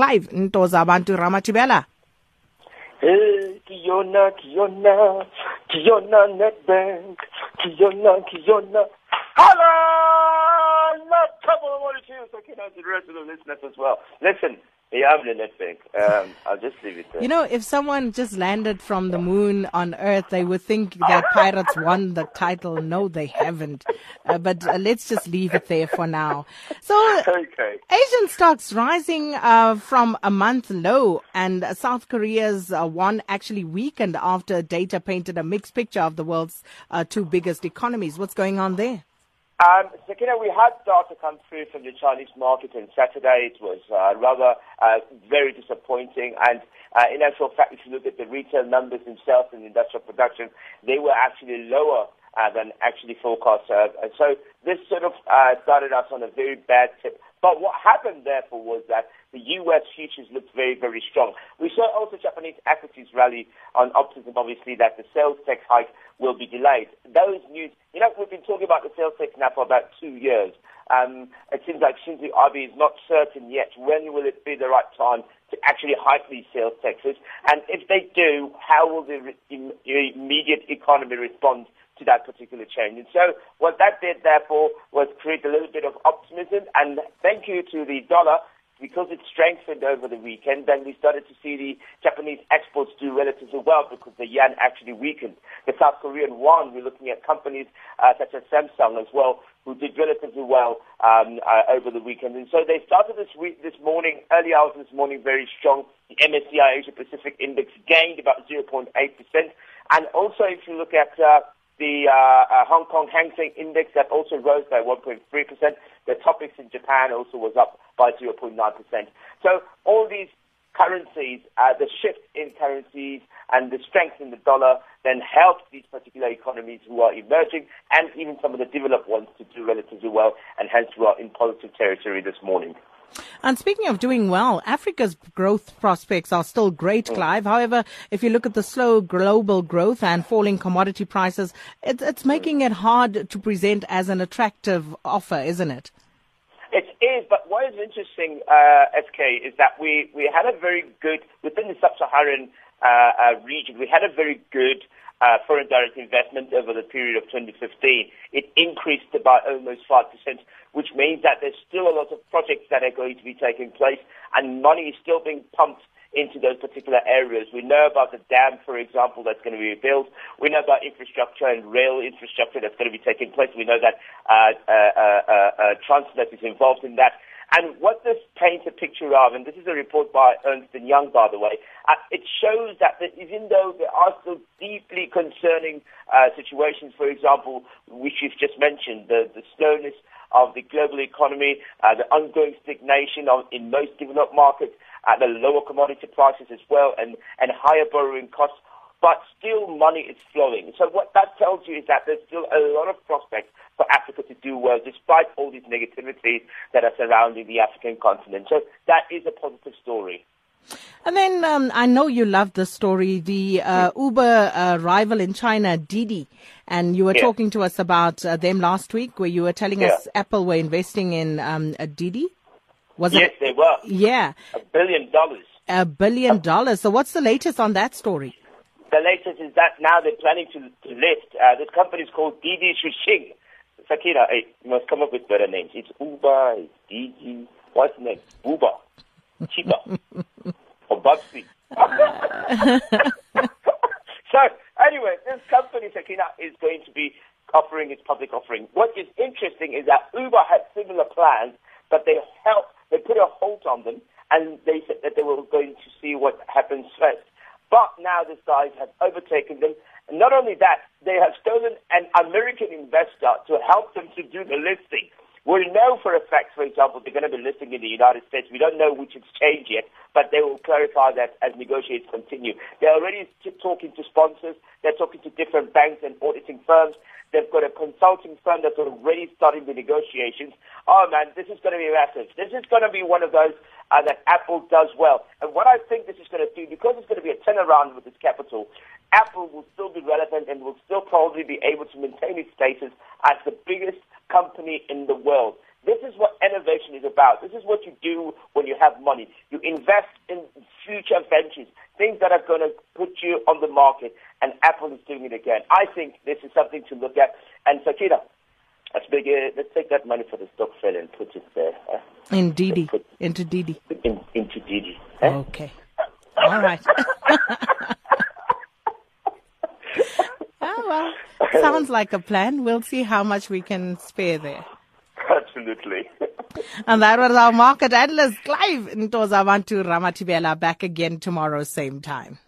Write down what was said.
Clive Ntoza Bantu Ramatibela. Hey, Kiona, Kiona, Kiona Netbank, Kiona, Kiona. Hello! Not trouble, I want to you, so I can the rest of the listeners as well. Listen. Um, I'll just leave it there. You know, if someone just landed from the moon on Earth, they would think that pirates won the title. No, they haven't. Uh, but uh, let's just leave it there for now. So, okay. Asian stocks rising uh, from a month low, and South Korea's uh, won actually weakened after data painted a mixed picture of the world's uh, two biggest economies. What's going on there? Um, so, you know, we had data come through from the Chinese market on Saturday. It was uh, rather uh, very disappointing. And uh, in actual fact, if you look at the retail numbers themselves and industrial production, they were actually lower uh, than actually forecast. Uh, so this sort of uh, started us on a very bad tip. But what happened, therefore, was that the U.S. futures looked very, very strong. We saw also Japanese equities rally on optimism, obviously, that the sales tax hike will be delayed. Those news, you know, we've been talking about the sales tax now for about two years. Um, it seems like Shinzo Abe is not certain yet when will it be the right time to actually hike these sales taxes, and if they do, how will the re- immediate economy respond to that particular change. And so what that did, therefore, was create a little bit of optimism. And thank you to the dollar, because it strengthened over the weekend, then we started to see the Japanese exports do relatively well because the yen actually weakened. The South Korean won, we're looking at companies uh, such as Samsung as well, who did relatively well um, uh, over the weekend. And so they started this week, this morning, early hours this morning, very strong. The MSCI Asia Pacific Index gained about 0.8%. And also, if you look at uh, the uh, uh, Hong Kong Hang Seng Index that also rose by 1.3%. The TOPIX in Japan also was up by 0.9%. So all these currencies, uh, the shift in currencies and the strength in the dollar then helped these particular economies who are emerging and even some of the developed ones to do relatively well and hence we are in positive territory this morning. And speaking of doing well, Africa's growth prospects are still great, mm. Clive. However, if you look at the slow global growth and falling commodity prices, it's, it's making it hard to present as an attractive offer, isn't it? It is, but what is interesting, uh, SK, is that we, we had a very good, within the sub-Saharan uh, uh, region, we had a very good uh, foreign direct investment over the period of 2015. It increased by almost 5%, which means that there's still a lot of projects that are going to be taking place and money is still being pumped into those particular areas. We know about the dam, for example, that's going to be built. We know about infrastructure and rail infrastructure that's going to be taking place. We know that uh, uh, uh, uh Transnet is involved in that. And what this paints a picture of, and this is a report by Ernst & Young, by the way, uh, it shows that, that even though there are still deeply concerning uh, situations, for example, which you've just mentioned, the, the slowness of the global economy, uh, the ongoing stagnation of, in most developed markets, uh, the lower commodity prices as well, and, and higher borrowing costs, but still money is flowing. So what that tells you is that there's still a lot of prospects for Africa to do well, despite all these negativities that are surrounding the African continent. So that is a positive story. And then um, I know you love the story, the uh, Uber uh, rival in China, Didi, and you were yeah. talking to us about uh, them last week, where you were telling yeah. us Apple were investing in um, Didi. Was yes, it? they were. Yeah, a billion dollars. A billion dollars. So, what's the latest on that story? The latest is that now they're planning to, to list. Uh, this company is called Didi Chuxing. Sakina, hey, you must come up with better names. It's Uber, it's Didi. What's the name? Uber. Cheaper. or Bugsy. so, anyway, this company, Sakina, is going to be offering its public offering. What is interesting is that Uber had similar plans, but they help, they put a halt on them, and they said that they were going to see what happens first. But now these guys have overtaken them. And not only that, they have stolen an American investor to help them to do the listing. We know for a fact, for example, they're going to be listing in the United States. We don't know which exchange yet, but they will clarify that as negotiations continue. They're already talking to sponsors. They're talking to different banks and auditing firms. They've got a consulting firm that's already starting the negotiations. Oh man, this is going to be massive. This is going to be one of those uh, that Apple does well. And what I think this is going to do, because it's going to be a turnaround with its capital, Apple will still be relevant and will still probably be able to maintain its status as the biggest company in the world. This is what innovation is about. This is what you do when you have money. You invest in future ventures, things that are going to put you on the market, and Apple is doing it again. I think this is something to look at. And Sakina, let's, it, let's take that money for the stock fair and put it there. Eh? In Didi, put, into Didi. In, into Didi. Eh? Okay. All right. sounds like a plan. We'll see how much we can spare there. Absolutely. and that was our market analyst, Clive Ntozavantu Ramathibela, back again tomorrow, same time.